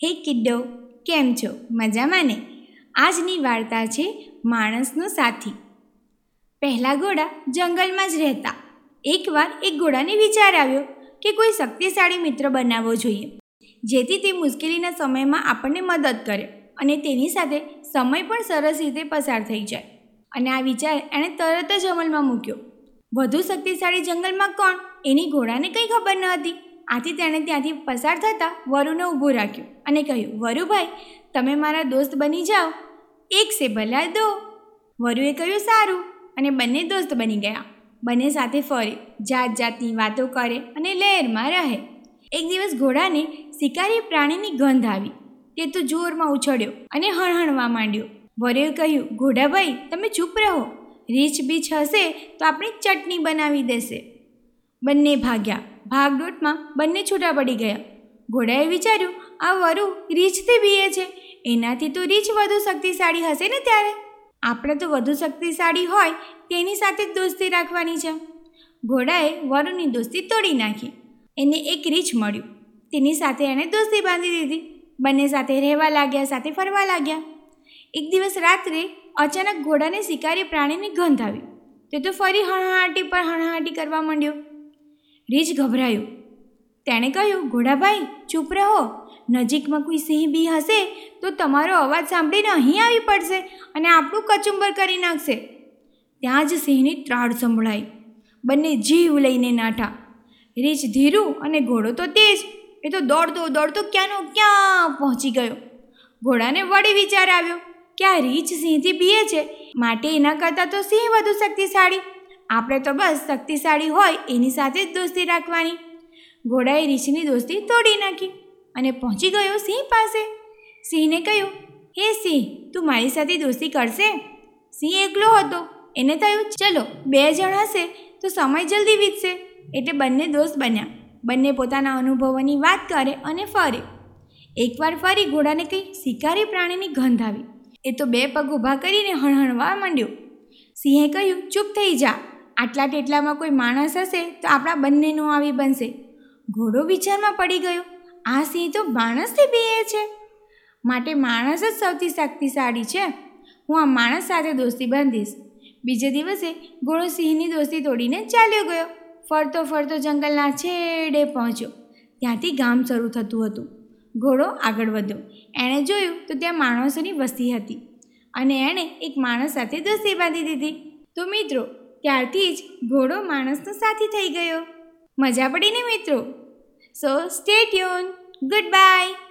હે કિડ્ડો, કેમ છો? મજામાં ને આજની વાર્તા છે માણસનો સાથી. પહેલાં ઘોડા જંગલમાં જ રહેતા. એકવાર એક ઘોડાને વિચાર આવ્યો કે કોઈ શક્તિશાળી મિત્ર બનાવવો જોઈએ, જેથી તે મુશ્કેલીના સમયમાં આપણને મદદ કરે અને તેની સાથે સમય પણ સરસ રીતે પસાર થઈ જાય. અને આ વિચાર એણે તરત જ અમલમાં મૂક્યો. વધુ શક્તિશાળી જંગલમાં કોણ? એની ઘોડાને કંઈ ખબર ન હતી. આથી તેણે ત્યાંથી પસાર થતાં વરુને ઊભું રાખ્યું અને કહ્યું, વરુભાઈ, તમે મારા દોસ્ત બની જાઓ. એક સે ભલા દો. વરુએ કહ્યું, સારું. અને બંને દોસ્ત બની ગયા. બંને સાથે ફરે જાત જાતની વાતો કરે અને લહેરમાં રહે. એક દિવસ ઘોડાને શિકારી પ્રાણીની ગંધ આવી. તે તો જોરમાં ઉછળ્યો અને હણહણવા માંડ્યો. વરુએ કહ્યું, ઘોડાભાઈ, તમે ચૂપ રહો. રીછ બીછ હશે તો આપણી ચટણી બનાવી દેશે. બંને ભાગ્યા. ભાગદોડમાં બંને છૂટા પડી ગયા. ઘોડાએ વિચાર્યું, આ વરુ રીછથી બીએ છે. એનાથી તો રીછ વધુ શક્તિશાળી હશે ને ત્યારે? આપણે તો વધુ શક્તિશાળી હોય તેની સાથે જ દોસ્તી રાખવાની છે. ઘોડાએ વરુની દોસ્તી તોડી નાખી. એને એક રીછ મળ્યું. તેની સાથે એણે દોસ્તી બાંધી દીધી. બંને સાથે રહેવા લાગ્યા, સાથે ફરવા લાગ્યા. એક દિવસ રાત્રે અચાનક ઘોડાને શિકારી પ્રાણીની ગંધ આવી. તે તો ફરી હણહાટી પર હણહાટી કરવા માંડ્યો. રીછ ગભરાયું. તેણે કહ્યું, ઘોડાભાઈ, ચૂપ રહો. નજીકમાં કોઈ સિંહ બી હશે તો તમારો અવાજ સાંભળીને અહીં આવી પડશે અને આપણું કચુંબર કરી નાખશે. ત્યાં જ સિંહની ત્રાડ સંભળાઈ. બંને જીવ લઈને નાઠા. રીછ ધીરું અને ઘોડો તો તેજ. એ તો દોડતો દોડતો ક્યાંનો ક્યાં પહોંચી ગયો. ઘોડાને વળી વિચાર આવ્યો કે આ રીછ સિંહથી બીએ છે? માટે એના કરતાં તો સિંહ વધુ શક્તિશાળી. આપણે તો બસ શક્તિશાળી હોય એની સાથે જ દોસ્તી રાખવાની. ઘોડાએ રીછની દોસ્તી તોડી નાખી અને પહોંચી ગયો સિંહ પાસે. સિંહને કહ્યું, હે સિંહ, તું મારી સાથે દોસ્તી કરશે? સિંહ એકલો હતો. એને થયું, ચલો, બે જણ હશે તો સમય જલ્દી વીતશે. એટલે બંને દોસ્ત બન્યા. બંને પોતાના અનુભવોની વાત કરે અને ફરે. એકવાર ફરી ઘોડાને કંઈ શિકારી પ્રાણીની ગંધ આવી. એ તો બે પગ ઊભા કરીને હણહણવા માંડ્યો. સિંહે કહ્યું, ચૂપ થઈ જા. આટલા તેટલામાં કોઈ માણસ હશે તો આપણા બંનેનું આવી બનશે. ઘોડો વિચારમાં પડી ગયો. આ સિંહ તો માણસથી બીએ છે. માટે માણસ જ સૌથી શક્તિશાળી છે. હું આ માણસ સાથે દોસ્તી બાંધીશ. બીજે દિવસે ઘોડો સિંહની દોસ્તી તોડીને ચાલ્યો ગયો. ફરતો ફરતો જંગલના છેડે પહોંચ્યો. ત્યાંથી ગામ શરૂ થતું હતું. ઘોડો આગળ વધ્યો. એણે જોયું તો ત્યાં માણસોની વસ્તી હતી. અને એણે એક માણસ સાથે દોસ્તી બાંધી દીધી. તો મિત્રો ત્યારથી જ ઘોડો માણસનો સાથી થઈ ગયો. મજા પડીને મિત્રો? So stay tuned good bye